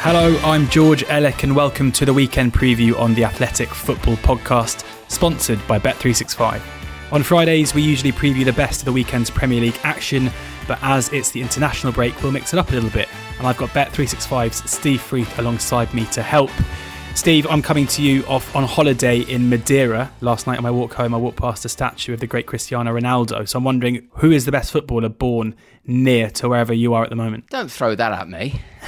Hello, I'm George Elek, and welcome to the weekend preview on the Athletic Football Podcast, sponsored by Bet365. On Fridays, we usually preview the best of the weekend's Premier League action, but as it's the international break, we'll mix it up a little bit. And I've got Bet365's Steve Freeth alongside me to help. Steve, I'm coming to you off on holiday in Madeira. Last night on my walk home, I walked past a statue of the great Cristiano Ronaldo. So I'm wondering who is the best footballer born near to wherever you are at the moment? Don't throw that at me.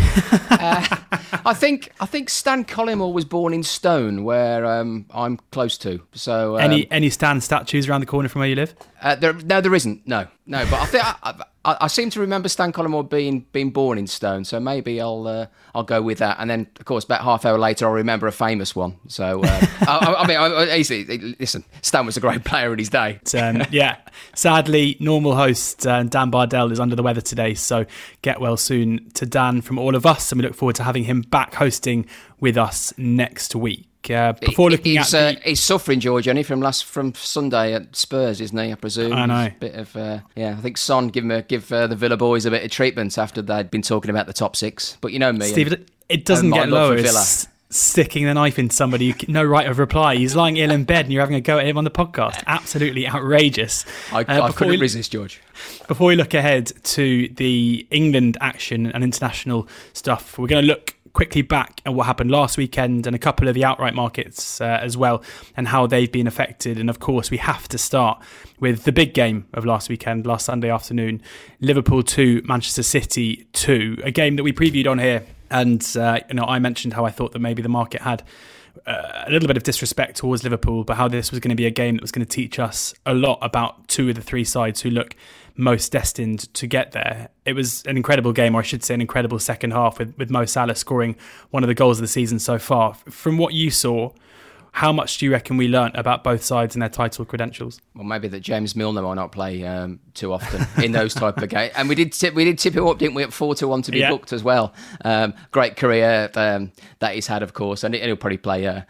uh, I think I think Stan Collymore was born in Stone, where um, I'm close to. So um, any any Stan statues around the corner from where you live? Uh, there, no, there isn't. No, no. But I think I, I, I, seem to remember Stan Collymore being being born in Stone, so maybe I'll uh, I'll go with that. And then, of course, about half hour later, I'll remember a famous one. So uh, I, I, mean, I, easily listen. Stan was a great player in his day. Um, yeah. Sadly, normal host uh, Dan Bardell is under the weather today, so get well soon to Dan from all of us, and we look forward to having him back hosting with us next week. Uh, before looking he's, at, the... uh, he's suffering, George, only from last from Sunday at Spurs, isn't he? I presume. I know. Bit of uh, yeah. I think Son give him a, give uh, the Villa boys a bit of treatment after they'd been talking about the top six. But you know me, Steve. And, it doesn't get lower. It's sticking the knife in somebody, no right of reply. He's lying ill in bed, and you're having a go at him on the podcast. Absolutely outrageous. I, uh, I couldn't we, resist, George. Before we look ahead to the England action and international stuff, we're going to look quickly back at what happened last weekend and a couple of the outright markets uh, as well and how they've been affected. And of course, we have to start with the big game of last weekend, last Sunday afternoon Liverpool 2, Manchester City 2, a game that we previewed on here. And, uh, you know, I mentioned how I thought that maybe the market had. Uh, a little bit of disrespect towards Liverpool, but how this was going to be a game that was going to teach us a lot about two of the three sides who look most destined to get there. It was an incredible game, or I should say, an incredible second half with, with Mo Salah scoring one of the goals of the season so far. From what you saw, how much do you reckon we learnt about both sides and their title credentials? Well, maybe that James Milner might not play um, too often in those type of games. And we did tip, we did tip him up, didn't we, at four to one to be yeah. booked as well. Um, great career um, that he's had, of course, and he'll probably play uh,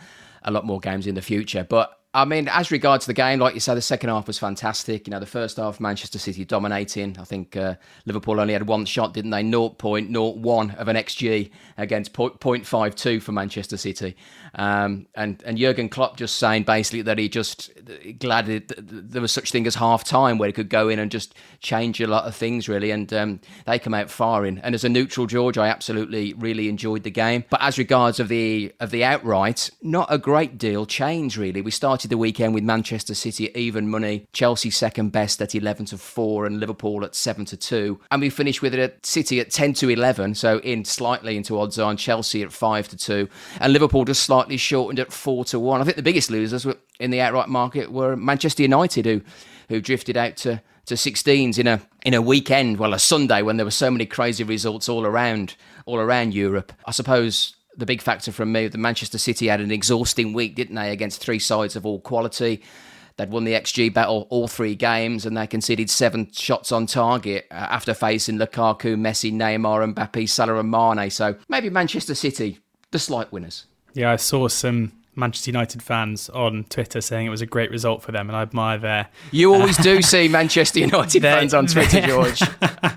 a lot more games in the future. But I mean, as regards the game, like you said, the second half was fantastic. You know, the first half, Manchester City dominating. I think uh, Liverpool only had one shot, didn't they? 0.01 of an XG against 0.52 for Manchester City. Um, and and Jurgen Klopp just saying basically that he just glad there was such thing as half time where he could go in and just change a lot of things really, and um, they come out firing. And as a neutral George, I absolutely really enjoyed the game. But as regards of the of the outright, not a great deal changed really. We started the weekend with Manchester City even money, Chelsea second best at eleven to four, and Liverpool at seven to two, and we finished with it at City at ten to eleven, so in slightly into odds on Chelsea at five to two, and Liverpool just slightly slightly shortened at four to one. I think the biggest losers in the outright market were Manchester United, who who drifted out to to 16s in a in a weekend, well, a Sunday when there were so many crazy results all around all around Europe. I suppose the big factor from me, the Manchester City had an exhausting week, didn't they, against three sides of all quality. They'd won the XG battle all three games, and they conceded seven shots on target uh, after facing Lukaku, Messi, Neymar, Mbappe, Salah, and Mane. So maybe Manchester City the slight winners. Yeah, I saw some Manchester United fans on Twitter saying it was a great result for them, and I admire their. You always do see Manchester United fans on Twitter, George.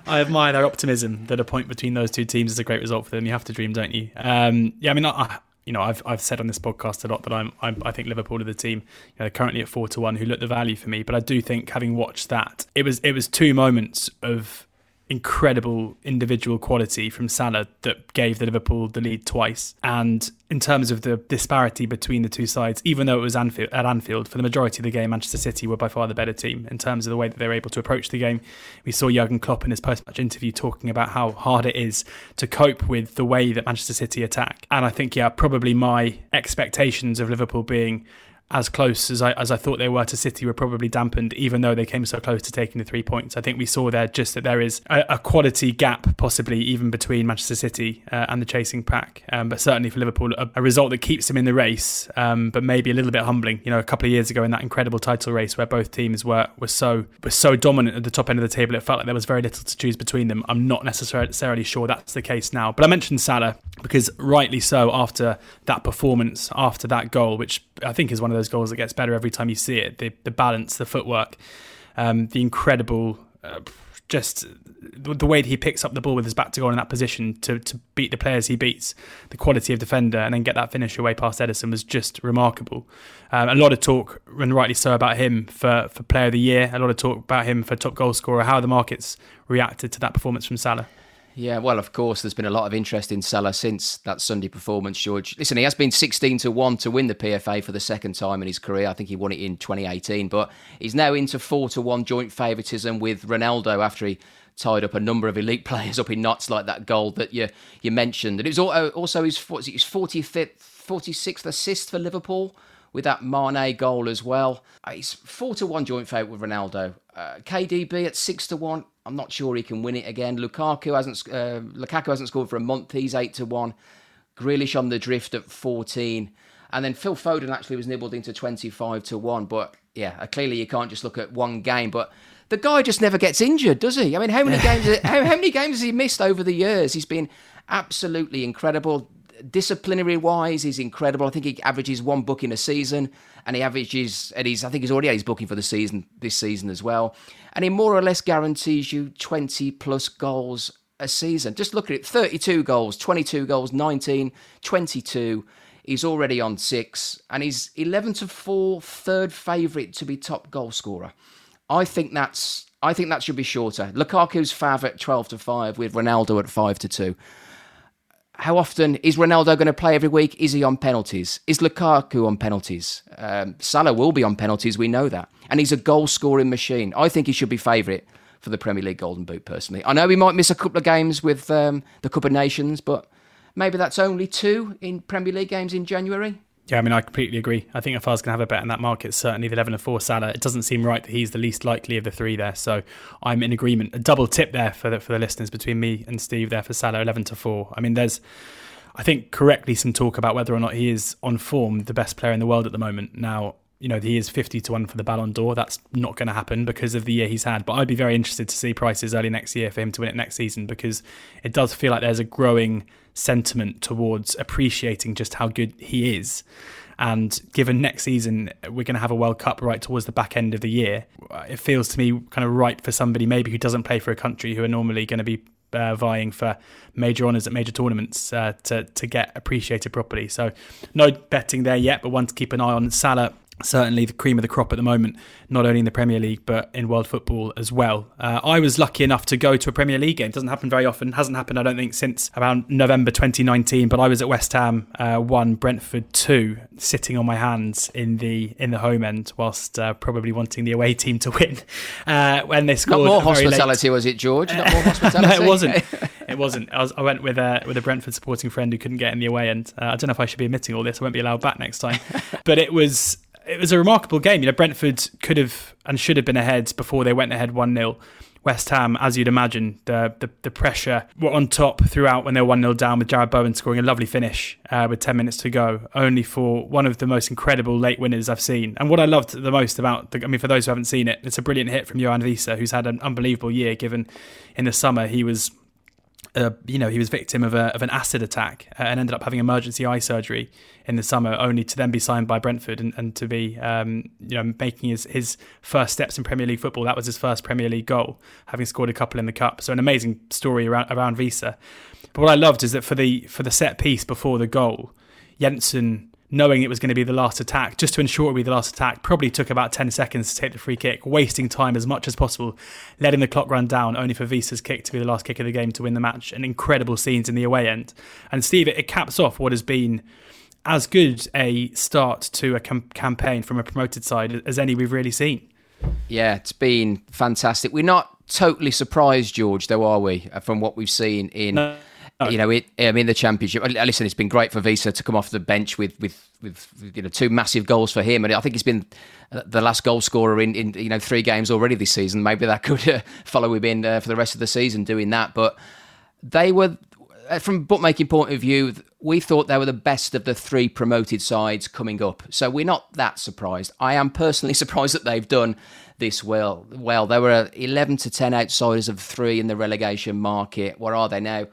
I admire their optimism that a point between those two teams is a great result for them. You have to dream, don't you? Um, yeah, I mean, I, you know, I've I've said on this podcast a lot that I'm, I'm i think Liverpool are the team. You know, currently at four to one, who look the value for me. But I do think having watched that, it was it was two moments of incredible individual quality from Salah that gave the Liverpool the lead twice. And in terms of the disparity between the two sides, even though it was Anfield, at Anfield, for the majority of the game, Manchester City were by far the better team in terms of the way that they were able to approach the game. We saw Jurgen Klopp in his post-match interview talking about how hard it is to cope with the way that Manchester City attack. And I think, yeah, probably my expectations of Liverpool being as close as I as I thought they were to City were probably dampened, even though they came so close to taking the three points. I think we saw there just that there is a, a quality gap, possibly even between Manchester City uh, and the chasing pack. Um, but certainly for Liverpool, a, a, result that keeps them in the race, um, but maybe a little bit humbling. You know, a couple of years ago in that incredible title race where both teams were were so were so dominant at the top end of the table, it felt like there was very little to choose between them. I'm not necessarily sure that's the case now. But I mentioned Salah because rightly so after that performance, after that goal, which I think is one of those goals that gets better every time you see it. The the balance, the footwork, um, the incredible, uh, just the way that he picks up the ball with his back to goal in that position to to beat the players he beats, the quality of defender, and then get that finish away past Ederson was just remarkable. Um, a lot of talk, and rightly so, about him for for Player of the Year. A lot of talk about him for top goal scorer. How the markets reacted to that performance from Salah. Yeah, well, of course, there's been a lot of interest in Salah since that Sunday performance, George. Listen, he has been 16 to 1 to win the PFA for the second time in his career. I think he won it in 2018, but he's now into 4 to 1 joint favouritism with Ronaldo after he tied up a number of elite players up in knots like that goal that you you mentioned. And it was also his, his 45th, 46th assist for Liverpool with that Mane goal as well. Uh, he's 4 to 1 joint favourite with Ronaldo. Uh, KDB at 6 to 1. I'm not sure he can win it again. Lukaku hasn't uh, Lukaku hasn't scored for a month. He's eight to one. Grealish on the drift at 14, and then Phil Foden actually was nibbled into 25 to one. But yeah, uh, clearly you can't just look at one game. But the guy just never gets injured, does he? I mean, how many games? How, how many games has he missed over the years? He's been absolutely incredible disciplinary wise, he's incredible. I think he averages one book in a season, and he averages, and he's I think he's already had his booking for the season this season as well, and he more or less guarantees you twenty plus goals a season. Just look at it: thirty-two goals, twenty-two goals, 19, 22. He's already on six, and he's eleven to four, third favourite to be top goal scorer. I think that's I think that should be shorter. Lukaku's fav at twelve to five, with Ronaldo at five to two how often is Ronaldo going to play every week? Is he on penalties? Is Lukaku on penalties? Um, Salah will be on penalties, we know that. And he's a goal scoring machine. I think he should be favourite for the Premier League Golden Boot, personally. I know he might miss a couple of games with um, the Cup of Nations, but maybe that's only two in Premier League games in January. Yeah, I mean, I completely agree. I think if I was going to have a bet in that market, certainly the 11 and 4 Salah, it doesn't seem right that he's the least likely of the three there. So I'm in agreement. A double tip there for the, for the listeners between me and Steve there for Salah, 11 to 4. I mean, there's, I think, correctly some talk about whether or not he is on form, the best player in the world at the moment. Now, you know, he is 50 to 1 for the Ballon d'Or. That's not going to happen because of the year he's had. But I'd be very interested to see prices early next year for him to win it next season because it does feel like there's a growing sentiment towards appreciating just how good he is. And given next season we're going to have a World Cup right towards the back end of the year, it feels to me kind of right for somebody maybe who doesn't play for a country who are normally going to be uh, vying for major honours at major tournaments uh, to to get appreciated properly. So no betting there yet, but one to keep an eye on. Salah certainly the cream of the crop at the moment, not only in the Premier League but in world football as well. Uh, I was lucky enough to go to a Premier League game. It doesn't happen very often. Hasn't happened, I don't think, since around November 2019. But I was at West Ham uh, one, Brentford two, sitting on my hands in the in the home end, whilst uh, probably wanting the away team to win uh, when they scored. Not more hospitality, was it, George? Not more hospitality. no, it wasn't. It wasn't. I, was, I went with a with a Brentford supporting friend who couldn't get in the away end. Uh, I don't know if I should be admitting all this. I won't be allowed back next time. but it was it was a remarkable game. You know, Brentford could have and should have been ahead before they went ahead 1 0. West Ham, as you'd imagine, the, the, the pressure were on top throughout when they were 1 0 down with Jarrod Bowen scoring a lovely finish uh, with 10 minutes to go, only for one of the most incredible late winners I've seen. And what I loved the most about, the, I mean, for those who haven't seen it, it's a brilliant hit from Yoane Wissa, who's had an unbelievable year given in the summer he was uh, you know, he was victim of, a, of an acid attack uh, and ended up having emergency eye surgery in the summer, only to then be signed by Brentford and, and to be, um, you know, making his, his first steps in Premier League football. That was his first Premier League goal, having scored a couple in the cup. So an amazing story around around Wissa. But what I loved is that for the for the set piece before the goal, Jensen knowing it was going to be the last attack, just to ensure it would be the last attack, probably took about 10 seconds to take the free kick, wasting time as much as possible, letting the clock run down, only for Wissa's kick to be the last kick of the game to win the match. And incredible scenes in the away end. And Steve, it, it caps off what has been as good a start to a com- campaign from a promoted side as any we've really seen. Yeah, it's been fantastic. We're not totally surprised, George, though, are we, from what we've seen in. No you know, it, I mean, the championship. Listen, it's been great for Wissa to come off the bench with, with, with you know two massive goals for him, and I think he's been uh, the last goal scorer in, in you know three games already this season. Maybe that could uh, follow him in uh, for the rest of the season doing that. But they were, uh, from bookmaking point of view, we thought they were the best of the three promoted sides coming up. So we're not that surprised. I am personally surprised that they've done this well. Well, there were 11 to 10 outsiders of three in the relegation market. Where are they now?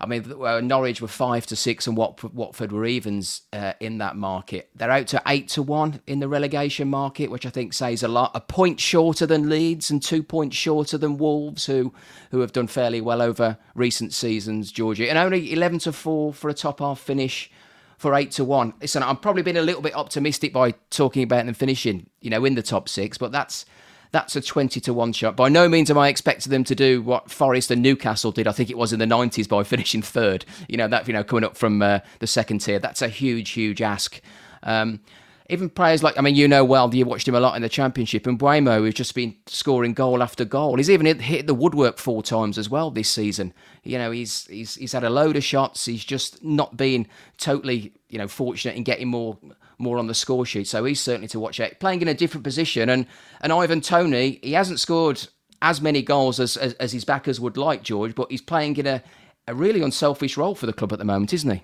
I mean, Norwich were five to six, and Watford, Watford were evens uh, in that market. They're out to eight to one in the relegation market, which I think says a lot. A point shorter than Leeds and two points shorter than Wolves, who who have done fairly well over recent seasons. Georgia, and only eleven to four for a top half finish for eight to one. Listen, I've probably been a little bit optimistic by talking about them finishing, you know, in the top six, but that's that's a 20 to 1 shot. By no means am I expecting them to do what Forest and Newcastle did. I think it was in the 90s by finishing third. You know, that, you know, coming up from uh, the second tier. That's a huge, huge ask. Um, even players like, I mean, you know well, you watched him a lot in the Championship, and Mbeumo, who's just been scoring goal after goal. He's even hit the woodwork four times as well this season. You know, he's, he's he's had a load of shots. He's just not been totally, you know, fortunate in getting more more on the score sheet. So he's certainly to watch out. Playing in a different position, and and Ivan Toney, he hasn't scored as many goals as, as, as his backers would like, George, but he's playing in a, a really unselfish role for the club at the moment, isn't he?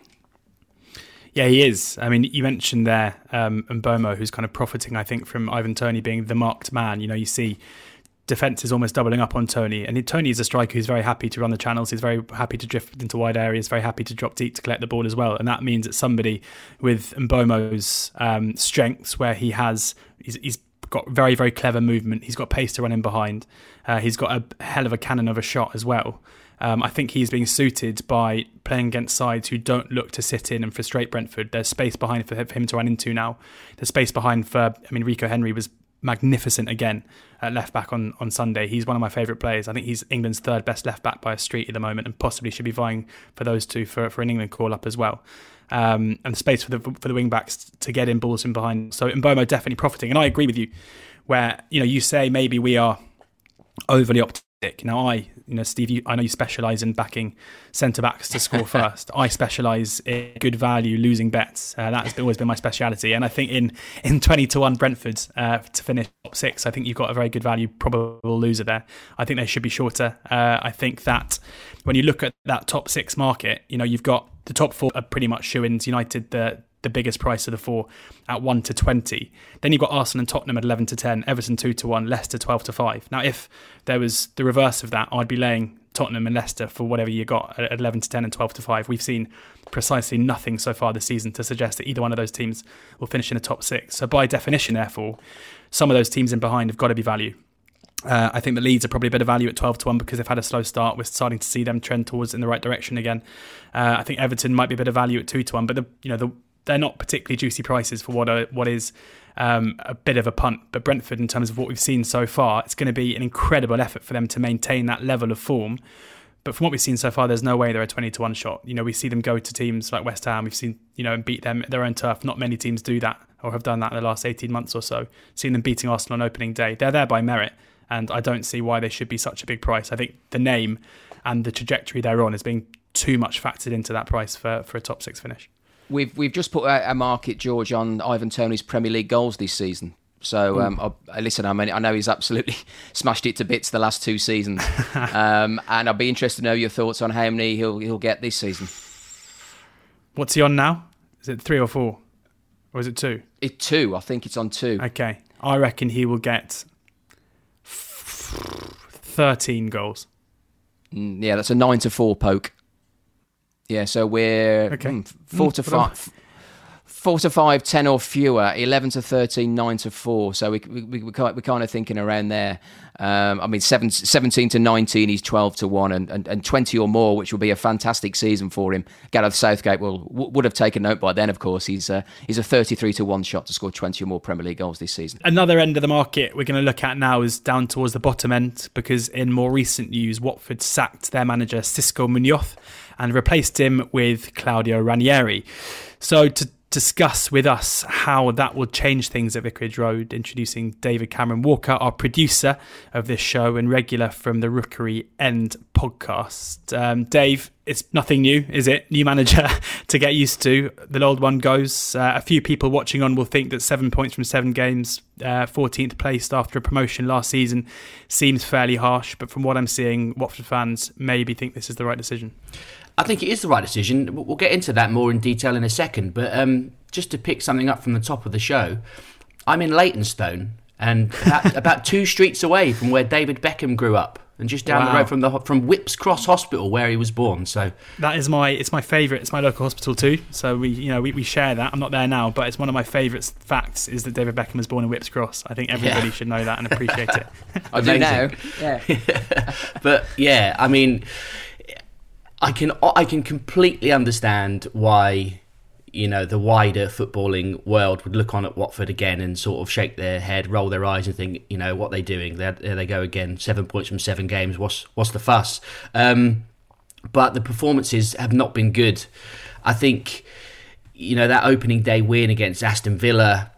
Yeah, he is. I mean, you mentioned there um, Mbeumo, who's kind of profiting, I think, from Ivan Toney being the marked man. You know, you see defense is almost doubling up on Toney. And Toney is a striker who's very happy to run the channels. He's very happy to drift into wide areas, very happy to drop deep to collect the ball as well. And that means that somebody with Mbeumo's um, strengths, where he has, he's, he's got very, very clever movement. He's got pace to run in behind. Uh, he's got a hell of a cannon of a shot as well. Um, I think he's being suited by playing against sides who don't look to sit in and frustrate Brentford. There's space behind for him to run into now. There's space behind for, I mean, Rico Henry was magnificent again at left back on, on Sunday. He's one of my favourite players. I think he's England's third best left back by a street at the moment, and possibly should be vying for those two for, for an England call up as well. Um, and space for the for the wing backs to get in balls in behind. So Mbeumo definitely profiting, and I agree with you. Where you know you say maybe we are overly optimistic now, I, you know, Steve, you, I know you specialise in backing centre backs to score first. I specialise in good value losing bets. Uh, that has always been my speciality. And I think in in twenty to one Brentford uh, to finish top six, I think you've got a very good value probable loser there. I think they should be shorter. Uh, I think that when you look at that top six market, you know, you've got the top four are pretty much shoe-ins. United, the the biggest price of the four at 1 to 20. Then you've got Arsenal and Tottenham at 11 to 10, Everton 2 to 1, Leicester 12 to 5. Now, if there was the reverse of that, I'd be laying Tottenham and Leicester for whatever you got at 11 to 10 and 12 to 5. We've seen precisely nothing so far this season to suggest that either one of those teams will finish in the top six. So, by definition, therefore, some of those teams in behind have got to be value. Uh, I think the Leeds are probably a bit of value at 12 to 1 because they've had a slow start. We're starting to see them trend towards in the right direction again. Uh, I think Everton might be a bit of value at 2 to 1, but the, you know, the, they're not particularly juicy prices for what are, what is um, a bit of a punt. But Brentford, in terms of what we've seen so far, it's going to be an incredible effort for them to maintain that level of form. But from what we've seen so far, there's no way they're a 20 to 1 shot. You know, we see them go to teams like West Ham, we've seen, you know, and beat them at their own turf. Not many teams do that or have done that in the last 18 months or so. Seen them beating Arsenal on opening day. They're there by merit, and I don't see why they should be such a big price. I think the name and the trajectory they're on is being too much factored into that price for, for a top six finish. We've we've just put a, a market, George, on Ivan Toney's Premier League goals this season. So um, I, listen, I mean, I know he's absolutely smashed it to bits the last two seasons, um, and I'd be interested to know your thoughts on how many he'll he'll get this season. What's he on now? Is it three or four, or is it two? It's two. I think it's on two. Okay, I reckon he will get thirteen goals. Mm, yeah, that's a nine to four poke. Yeah, so we're okay. mm, four mm, to five. Four to five, 10 or fewer, 11 to 13, 9 to 4. So we, we, we, we're kind of thinking around there. Um, I mean, seven, 17 to 19, he's 12 to 1, and, and, and 20 or more, which will be a fantastic season for him. Gareth Southgate will would have taken note by then, of course. He's, uh, he's a 33 to 1 shot to score 20 or more Premier League goals this season. Another end of the market we're going to look at now is down towards the bottom end because in more recent news, Watford sacked their manager, Xisco Munoz, and replaced him with Claudio Ranieri. So to discuss with us how that will change things at Vicarage Road, introducing David Cameron Walker, our producer of this show and regular from the Rookery End podcast. Um, Dave, it's nothing new, is it? New manager to get used to. The old one goes. Uh, a few people watching on will think that seven points from seven games, uh, 14th placed after a promotion last season, seems fairly harsh. But from what I'm seeing, Watford fans maybe think this is the right decision. I think it is the right decision. We'll get into that more in detail in a second. But um, just to pick something up from the top of the show, I'm in Leytonstone and about, about two streets away from where David Beckham grew up, and just down wow. the road from the from Whipps Cross Hospital where he was born. So that is my it's my favourite. It's my local hospital too. So we you know we, we share that. I'm not there now, but it's one of my favourite facts is that David Beckham was born in Whipps Cross. I think everybody yeah. should know that and appreciate it. I do now. Yeah. but yeah, I mean I can I can completely understand why you know the wider footballing world would look on at Watford again and sort of shake their head, roll their eyes, and think, you know, what they're doing? There, there they go again. Seven points from seven games. What's what's the fuss? Um, but the performances have not been good. I think you know that opening day win against Aston Villa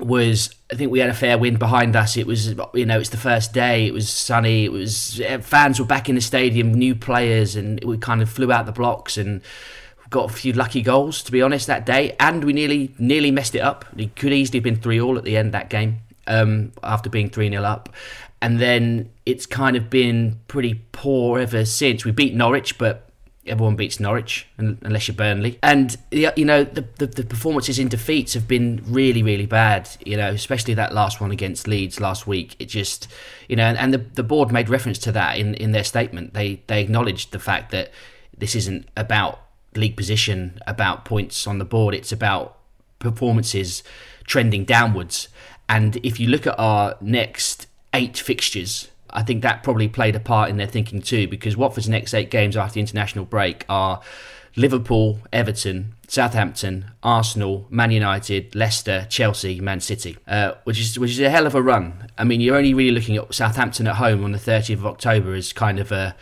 was I think we had a fair wind behind us. It was you know it's the first day. It was sunny. It was fans were back in the stadium, new players, and we kind of flew out the blocks and got a few lucky goals to be honest that day. And we nearly nearly messed it up. It could easily have been three all at the end that game um, after being three 0 up. And then it's kind of been pretty poor ever since. We beat Norwich, but everyone beats Norwich unless you're Burnley. And you know the, the, the performances in defeats have been really really bad. You know, especially that last one against Leeds last week. It just you know, and, and the the board made reference to that in in their statement. They they acknowledged the fact that this isn't about league position, about points on the board. It's about performances trending downwards. And if you look at our next eight fixtures I think that probably played a part in their thinking too, because Watford's next eight games after the international break are Liverpool, Everton, Southampton, Arsenal, Man United, Leicester, Chelsea, Man City, uh, which is which is a hell of a run. I mean, you're only really looking at Southampton at home on the 30th of October as kind of a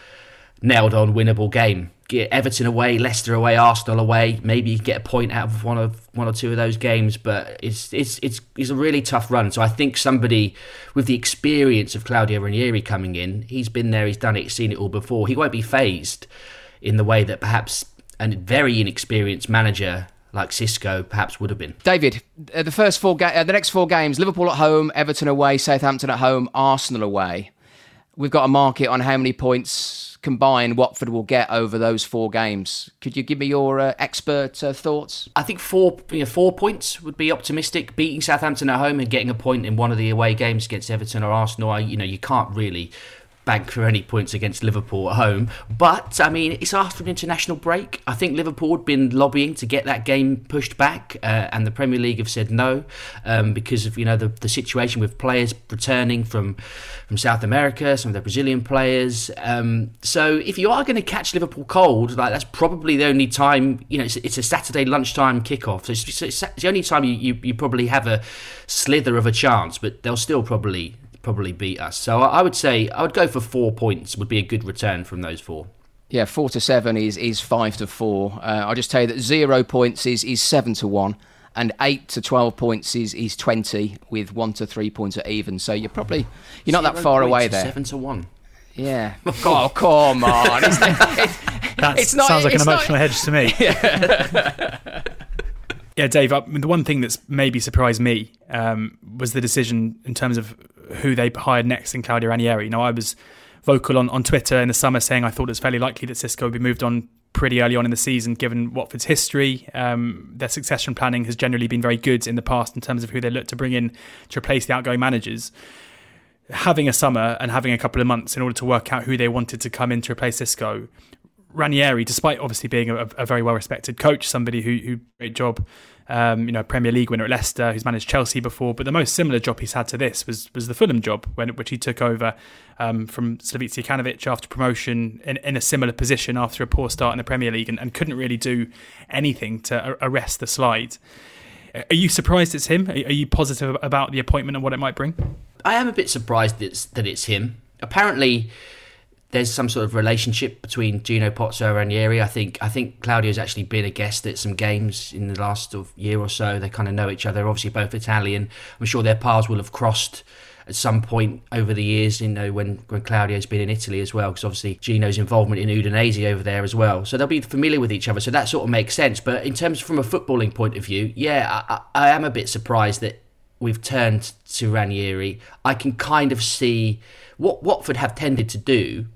nailed on winnable game get Everton away, Leicester away, Arsenal away. Maybe you get a point out of one of one or two of those games, but it's it's it's it's a really tough run. So I think somebody with the experience of Claudio Ranieri coming in, he's been there, he's done it, he's seen it all before. He won't be phased in the way that perhaps a very inexperienced manager like Xisco perhaps would have been. David, uh, the first four ga- uh, the next four games: Liverpool at home, Everton away, Southampton at home, Arsenal away. We've got a market on how many points combined Watford will get over those four games. Could you give me your uh, expert uh, thoughts? I think four you know, four points would be optimistic. Beating Southampton at home and getting a point in one of the away games against Everton or Arsenal, I, you know, you can't really bank for any points against Liverpool at home. But I mean, it's after an international break. I think Liverpool had been lobbying to get that game pushed back, uh, and the Premier League have said no um, because of you know the, the situation with players returning from from South America, some of the Brazilian players. Um, so if you are going to catch Liverpool cold, like that's probably the only time. You know, it's, it's a Saturday lunchtime kickoff, so it's, it's, it's the only time you, you you probably have a slither of a chance. But they'll still probably probably beat us. So I would say I would go for four points. Would be a good return from those four. Yeah, four to seven is is five to four. Uh, I'll just tell you that zero points is is seven to one, and eight to twelve points is is twenty, with one to three points at even. So you're probably you're not that far away there. Seven to one. Yeah. oh come on! It's, that it's not, sounds like an emotional not... hedge to me. Yeah. yeah, Dave. Uh, the one thing that's maybe surprised me um, was the decision in terms of who they hired next in Claudio Ranieri. You know, I was vocal on, on Twitter in the summer saying I thought it's fairly likely that Xisco would be moved on pretty early on in the season, given Watford's history. Um, their succession planning has generally been very good in the past in terms of who they look to bring in to replace the outgoing managers. having a summer and having a couple of months in order to work out who they wanted to come in to replace Xisco, Ranieri, despite obviously being a, a very well respected coach, somebody who who great job, um, you know, Premier League winner at Leicester, who's managed Chelsea before, but the most similar job he's had to this was was the Fulham job, when which he took over um, from Slavisa Jokanovic after promotion in, in a similar position after a poor start in the Premier League and, and couldn't really do anything to arrest the slide. Are you surprised it's him? Are you positive about the appointment and what it might bring? I am a bit surprised that it's, that it's him. Apparently, there's some sort of relationship between Gino Pozzo and Ranieri. I think I think Claudio's actually been a guest at some games in the last of year or so. They kind of know each other. Obviously both Italian. I'm sure their paths will have crossed at some point over the years, you know, when, when Claudio's been in Italy as well, because obviously Gino's involvement in Udinese over there as well. So they'll be familiar with each other. So that sort of makes sense. But in terms from a footballing point of view, yeah, I, I am a bit surprised that we've turned to Ranieri. I can kind of see what Watford have tended to do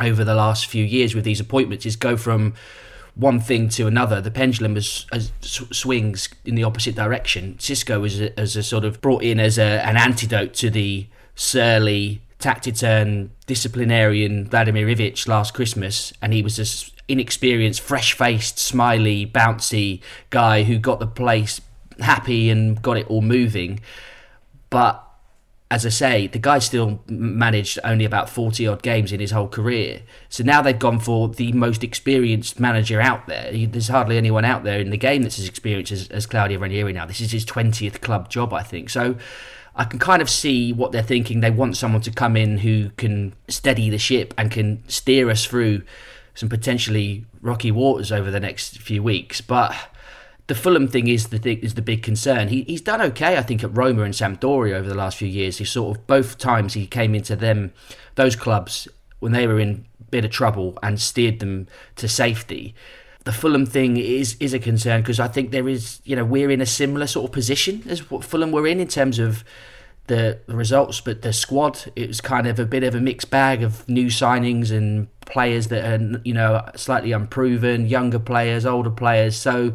over the last few years with these appointments is go from one thing to another. The pendulum as, as swings in the opposite direction. Xisco was as a sort of brought in as a, an antidote to the surly, taciturn, disciplinarian Vladimir Ivic last Christmas, and he was this inexperienced, fresh-faced, smiley, bouncy guy who got the place happy and got it all moving. But as I say, the guy still managed only about 40 odd games in his whole career. So now they've gone for the most experienced manager out there. There's hardly anyone out there in the game that's as experienced as, as Claudio Ranieri now. This is his 20th club job, I think. So I can kind of see what they're thinking. They want someone to come in who can steady the ship and can steer us through some potentially rocky waters over the next few weeks. But the Fulham thing is the thing, is the big concern. He, he's done okay, I think, at Roma and Sampdoria over the last few years. He sort of both times he came into them, those clubs when they were in a bit of trouble and steered them to safety. The Fulham thing is is a concern because I think there is, you know, we're in a similar sort of position as what Fulham were in in terms of the, the results, but the squad it was kind of a bit of a mixed bag of new signings and players that are you know slightly unproven, younger players, older players. So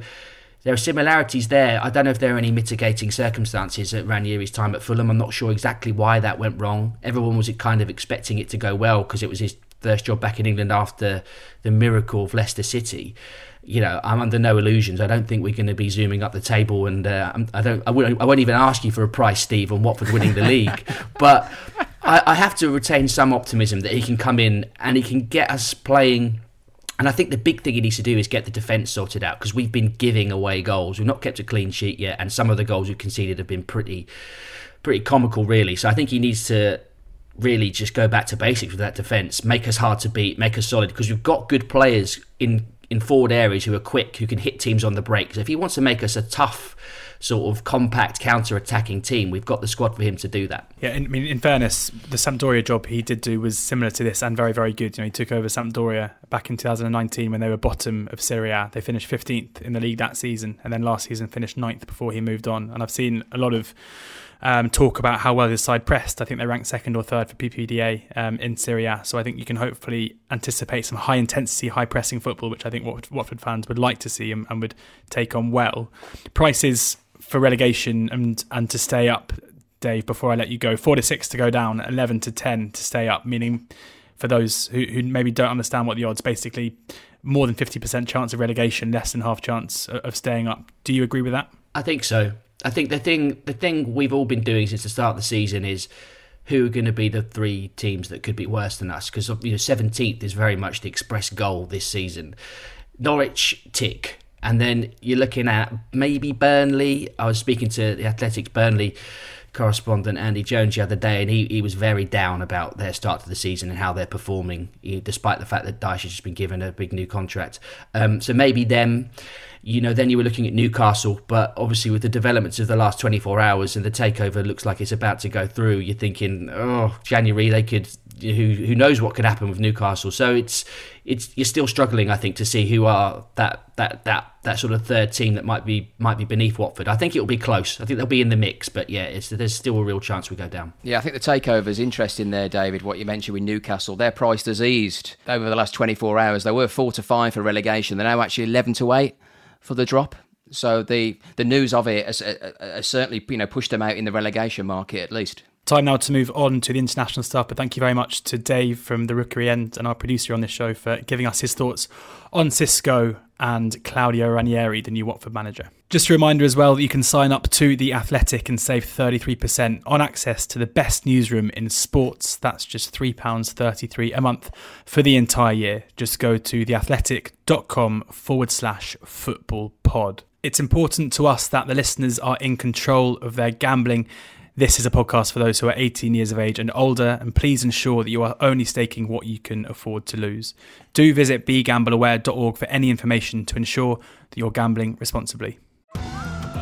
there are similarities there. I don't know if there are any mitigating circumstances at Ranieri's time at Fulham. I'm not sure exactly why that went wrong. Everyone was kind of expecting it to go well because it was his first job back in England after the miracle of Leicester City. You know, I'm under no illusions. I don't think we're going to be zooming up the table, and uh, I don't. I won't, I won't even ask you for a price, Steve, on Watford winning the league. but I, I have to retain some optimism that he can come in and he can get us playing and I think the big thing he needs to do is get the defence sorted out because we've been giving away goals. We've not kept a clean sheet yet, and some of the goals we've conceded have been pretty, pretty comical, really. So I think he needs to really just go back to basics with that defence, make us hard to beat, make us solid because we've got good players in in forward areas who are quick, who can hit teams on the break. So if he wants to make us a tough sort of compact counter-attacking team. We've got the squad for him to do that. Yeah, I mean, in fairness, the Sampdoria job he did do was similar to this and very, very good. You know, he took over Sampdoria back in 2019 when they were bottom of Serie A. They finished 15th in the league that season, and then last season finished 9th before he moved on. And I've seen a lot of um, talk about how well his side pressed. I think they ranked second or third for PPDA um, in Serie A. So I think you can hopefully anticipate some high intensity, high pressing football, which I think Watford fans would like to see and, and would take on well. Prices for relegation and and to stay up, Dave. Before I let you go, four to six to go down, eleven to ten to stay up. Meaning, for those who, who maybe don't understand what the odds, basically more than fifty percent chance of relegation, less than half chance of staying up. Do you agree with that? I think so. I think the thing the thing we've all been doing since the start of the season is who are going to be the three teams that could be worse than us because you know 17th is very much the express goal this season. Norwich tick and then you're looking at maybe Burnley. I was speaking to the Athletic Burnley correspondent Andy Jones the other day, and he, he was very down about their start to the season and how they're performing, despite the fact that Dyche has just been given a big new contract. Um, so maybe them, you know, then you were looking at Newcastle, but obviously with the developments of the last 24 hours and the takeover looks like it's about to go through, you're thinking, oh, January they could who who knows what could happen with Newcastle. So it's it's you're still struggling, I think, to see who are that that that that sort of third team that might be might be beneath Watford. I think it'll be close. I think they'll be in the mix, but yeah, there's still a real chance we go down. Yeah, I think the takeover is interesting there, David. What you mentioned with Newcastle, their price has eased over the last 24 hours. They were four to five for relegation. They're now actually 11 to eight for the drop. So the the news of it has, uh, uh, has certainly you know pushed them out in the relegation market at least Time now to move on to the international stuff, but thank you very much to Dave from the Rookery End and our producer on this show for giving us his thoughts on Xisco and Claudio Ranieri, the new Watford manager. Just a reminder as well that you can sign up to The Athletic and save 33% on access to the best newsroom in sports. That's just £3.33 a month for the entire year. Just go to theathletic.com forward slash football pod. It's important to us that the listeners are in control of their gambling this is a podcast for those who are 18 years of age and older, and please ensure that you are only staking what you can afford to lose. Do visit begambleaware.org for any information to ensure that you're gambling responsibly.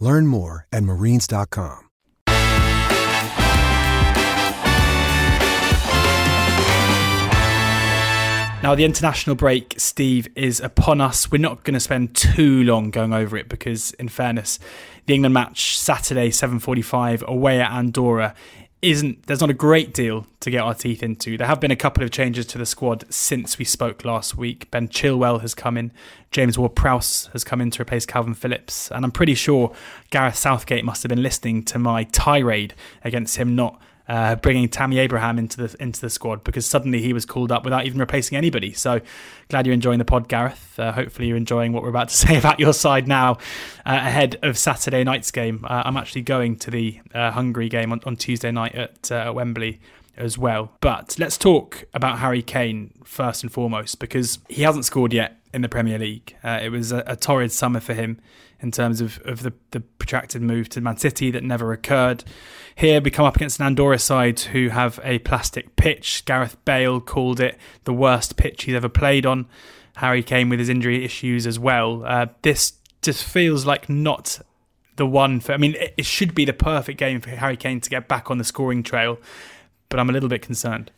Learn more at marines.com. Now, the international break, Steve, is upon us. We're not going to spend too long going over it because, in fairness, the England match Saturday, 7:45 away at Andorra, isn't. There's not a great deal to get our teeth into. There have been a couple of changes to the squad since we spoke last week. Ben Chilwell has come in. James Ward-Prowse has come in to replace Kalvin Phillips, and I'm pretty sure Gareth Southgate must have been listening to my tirade against him not uh, bringing Tammy Abraham into the into the squad because suddenly he was called up without even replacing anybody. So glad you're enjoying the pod, Gareth. Uh, hopefully you're enjoying what we're about to say about your side now uh, ahead of Saturday night's game. Uh, I'm actually going to the uh, Hungary game on, on Tuesday night at Wembley as well. But let's talk about Harry Kane first and foremost because he hasn't scored yet in the Premier League. it was a, a torrid summer for him in terms of, of the, the protracted move to Man City that never occurred. Here we come up against an Andorra side who have a plastic pitch. Gareth Bale called it the worst pitch he's ever played on. Harry Kane with his injury issues as well. Uh, this just feels like not the one for. I mean, it, it should be the perfect game for Harry Kane to get back on the scoring trail, but I'm a little bit concerned.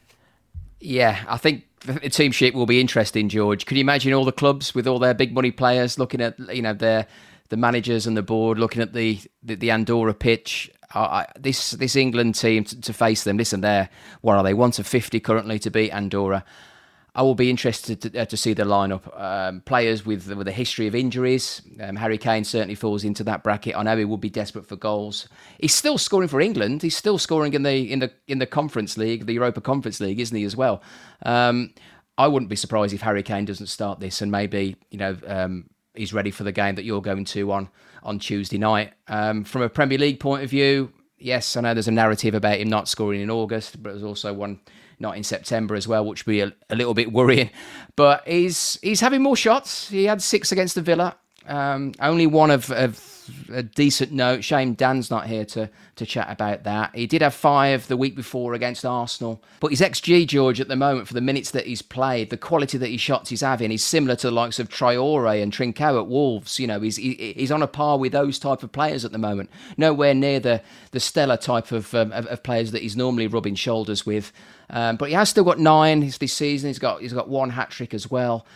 Yeah, I think the team sheet will be interesting, George. Can you imagine all the clubs with all their big money players looking at you know their the managers and the board looking at the the, the Andorra pitch. This this England team to, to, face them. Listen, they're what are they? One to fifty currently to beat Andorra. I will be interested to, uh, to see the lineup. Um, players with with a history of injuries. Um, Harry Kane certainly falls into that bracket. I know he will be desperate for goals. He's still scoring for England. He's still scoring in the in the in the Conference League, the Europa Conference League, isn't he as well? Um, I wouldn't be surprised if Harry Kane doesn't start this, and maybe you know um, he's ready for the game that you're going to on on Tuesday night. Um, from a Premier League point of view, yes, I know there's a narrative about him not scoring in August, but there's also one not in September as well, which would be a, a little bit worrying. But he's he's having more shots. He had six against the Villa. Um, only one of, of a decent note. Shame Dan's not here to to chat about that. He did have five the week before against Arsenal, but his XG George at the moment for the minutes that he's played, the quality that he shots he's having, is similar to the likes of Traore and Trincao at Wolves. You know, he's he, he's on a par with those type of players at the moment. Nowhere near the the stellar type of um, of, of, players that he's normally rubbing shoulders with. Um, but he has still got nine this season. He's got he's got one hat trick as well.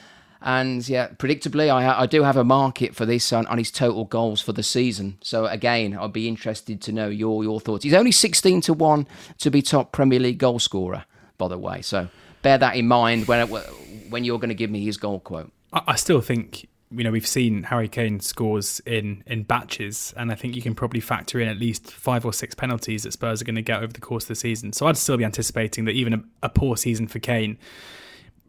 And yeah, predictably, I, I do have a market for this on, on his total goals for the season. So again, I'd be interested to know your your thoughts. He's only 16 to 1 to be top Premier League goal scorer, by the way. So bear that in mind when, when you're going to give me his goal quote. I still think you know we've seen Harry Kane scores in in batches, and I think you can probably factor in at least five or six penalties that Spurs are going to get over the course of the season. So I'd still be anticipating that even a, a poor season for Kane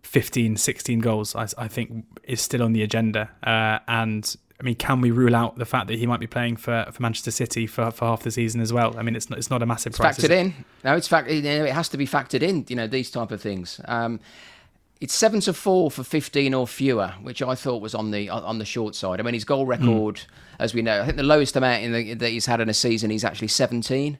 15, 16 goals, I, I think is still on the agenda. Uh, and I mean, can we rule out the fact that he might be playing for, for Manchester City for, for half the season as well? I mean, it's not, it's not a massive it's price. Factored in. No, it's fact. You know, it has to be factored in. You know, these type of things. Um, it's seven to four for fifteen or fewer, which I thought was on the on the short side. I mean, his goal hmm. record, mm. as we know, I think the lowest amount the, that he's had in a season, he's actually seventeen.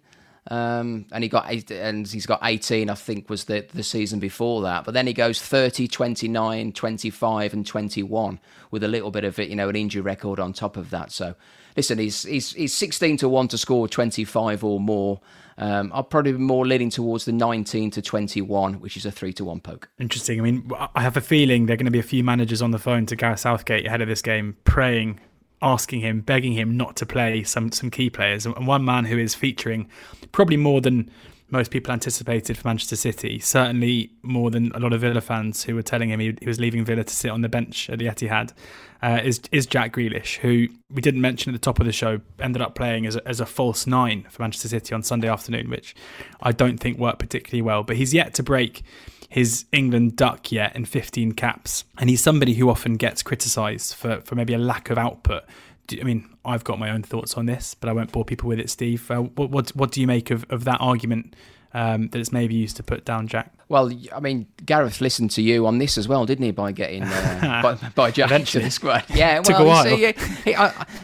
Um, and he got eight, and he's got 18 I think was the the season before that but then he goes 30 29 25 and 21 with a little bit of it you know an injury record on top of that so listen he's he's, he's 16 to 1 to score 25 or more um, I'll probably be more leaning towards the 19 to 21, which is a 3 to 1 poke. Interesting. I mean, I have a feeling there are going to be a few managers on the phone to Gareth Southgate ahead of this game praying asking him, begging him not to play some some key players. And one man who is featuring probably more than most people anticipated for Manchester City, certainly more than a lot of Villa fans who were telling him he, he was leaving Villa to sit on the bench at the Etihad, uh, is is Jack Grealish, who we didn't mention at the top of the show, ended up playing as a, as a false nine for Manchester City on Sunday afternoon, which I don't think worked particularly well. But he's yet to break his England duck yet in 15 caps. And he's somebody who often gets criticised for, for maybe a lack of output. I mean, I've got my own thoughts on this, but I won't bore people with it, Steve. Uh, what, what, what do you make of, of that argument um, that it's maybe used to put down Jack? Well, I mean, Gareth listened to you on this as well, didn't he? By getting uh, by, by Jack Eventually. to the squad. Yeah, well, see, he, he,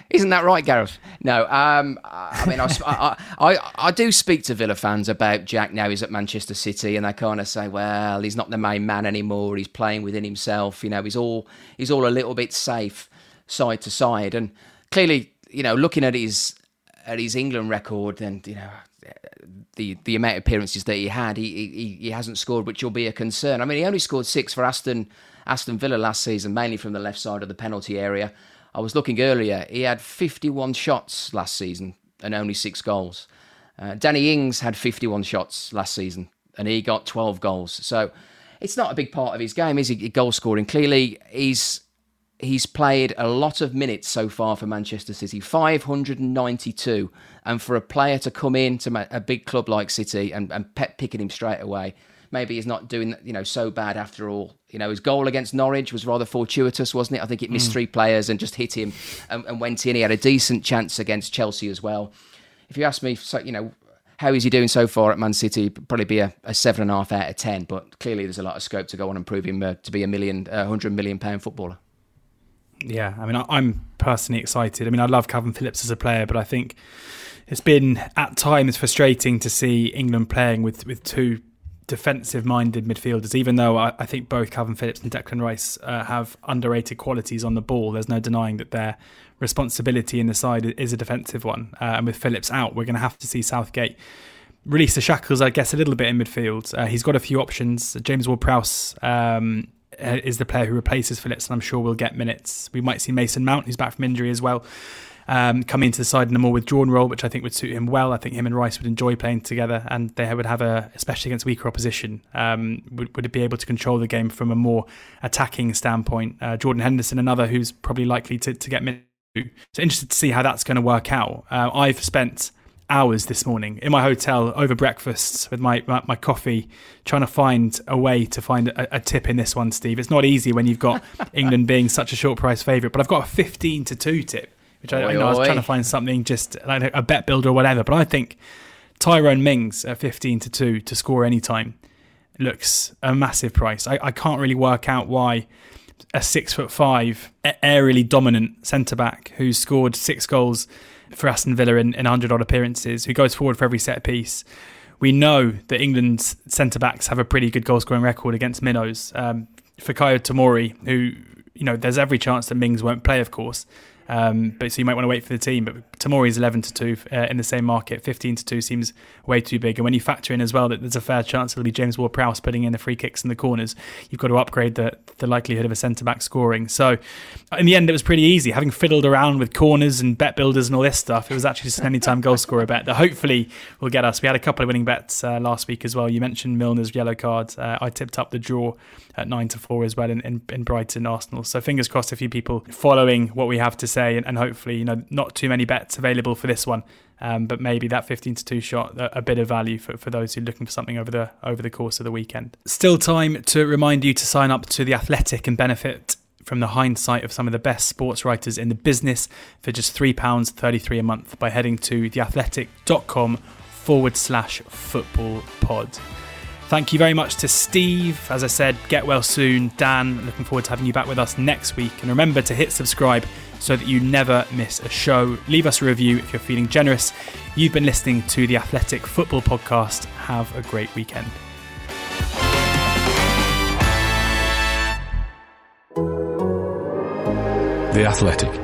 isn't that right, Gareth? No, um, I mean, I, I, I, I, do speak to Villa fans about Jack now. He's at Manchester City, and they kind of say, "Well, he's not the main man anymore. He's playing within himself. You know, he's all he's all a little bit safe side to side." And clearly, you know, looking at his at his England record, and you know, the the amount of appearances that he had, he, he he hasn't scored, which will be a concern. I mean, he only scored six for Aston Aston Villa last season, mainly from the left side of the penalty area. I was looking earlier; he had 51 shots last season and only six goals. Uh, Danny Ings had 51 shots last season and he got 12 goals. So it's not a big part of his game, is he? Goal scoring. Clearly, he's he's played a lot of minutes so far for Manchester City, 592. And for a player to come in to a big club like City and, and pet picking him straight away, maybe he's not doing you know so bad after all. You know, his goal against Norwich was rather fortuitous, wasn't it? I think it missed mm. three players and just hit him and, and, went in. He had a decent chance against Chelsea as well. If you ask me, so, you know, how is he doing so far at Man City? Probably be a, a seven and a half out of ten, but clearly there's a lot of scope to go on and prove him uh, to be a million, uh, hundred million pound footballer. Yeah, I mean, I, I'm personally excited. I mean, I love Kalvin Phillips as a player, but I think it's been at times frustrating to see England playing with with two defensive minded midfielders, even though I, I, think both Kalvin Phillips and Declan Rice uh, have underrated qualities on the ball. There's no denying that their responsibility in the side is a defensive one. Uh, and with Phillips out, we're going to have to see Southgate release the shackles, I guess, a little bit in midfield. Uh, he's got a few options. James Ward Prowse um, is the player who replaces Phillips, and I'm sure we'll get minutes. We might see Mason Mount, who's back from injury as well um, coming into the side in a more withdrawn role, which I think would suit him well. I think him and Rice would enjoy playing together, and they would have a, especially against weaker opposition, um, would, would be able to control the game from a more attacking standpoint. Uh, Jordan Henderson, another who's probably likely to, to get minutes. So interested to see how that's going to work out. Uh, I've spent hours this morning in my hotel over breakfast with my, my, my, coffee, trying to find a way to find a, a, tip in this one, Steve. It's not easy when you've got England being such a short price favourite, but I've got a 15 to 2 tip which I, I know I was trying to find something just like a bet builder or whatever. But I think Tyrone Mings at 15 to 2 to score any time looks a massive price. I, I can't really work out why a six foot five, aerially dominant centre back who's scored six goals for Aston Villa in, in 100 odd appearances, who goes forward for every set piece. We know that England's centre backs have a pretty good goal scoring record against minnows. Um, Fikayo Tomori, who, you know, there's every chance that Mings won't play, of course. Um, but so you might want to wait for the team. But Tomori is 11 to 2 uh, in the same market. 15 to 2 seems way too big. And when you factor in as well that there's a fair chance it'll be James Ward Prowse putting in the free kicks in the corners, you've got to upgrade the, the likelihood of a centre back scoring. So in the end, it was pretty easy. Having fiddled around with corners and bet builders and all this stuff, it was actually just an anytime goal scorer bet that hopefully will get us. We had a couple of winning bets uh, last week as well. You mentioned Milner's yellow card. Uh, I tipped up the draw at 9 to 4 as well in, in, in Brighton Arsenal. So fingers crossed a few people following what we have to say and, and hopefully, you know, not too many bets available for this one. Um, but maybe that 15 to 2 shot a, a, bit of value for, for those who are looking for something over the over the course of the weekend. Still time to remind you to sign up to the Athletic and benefit from the hindsight of some of the best sports writers in the business for just £3.33 a month by heading to theathletic.com forward slash football pod. Thank you very much to Steve. As I said, get well soon. Dan, looking forward to having you back with us next week. And remember to hit subscribe so that you never miss a show. Leave us a review if you're feeling generous. You've been listening to the Athletic Football Podcast. Have a great weekend. The Athletic.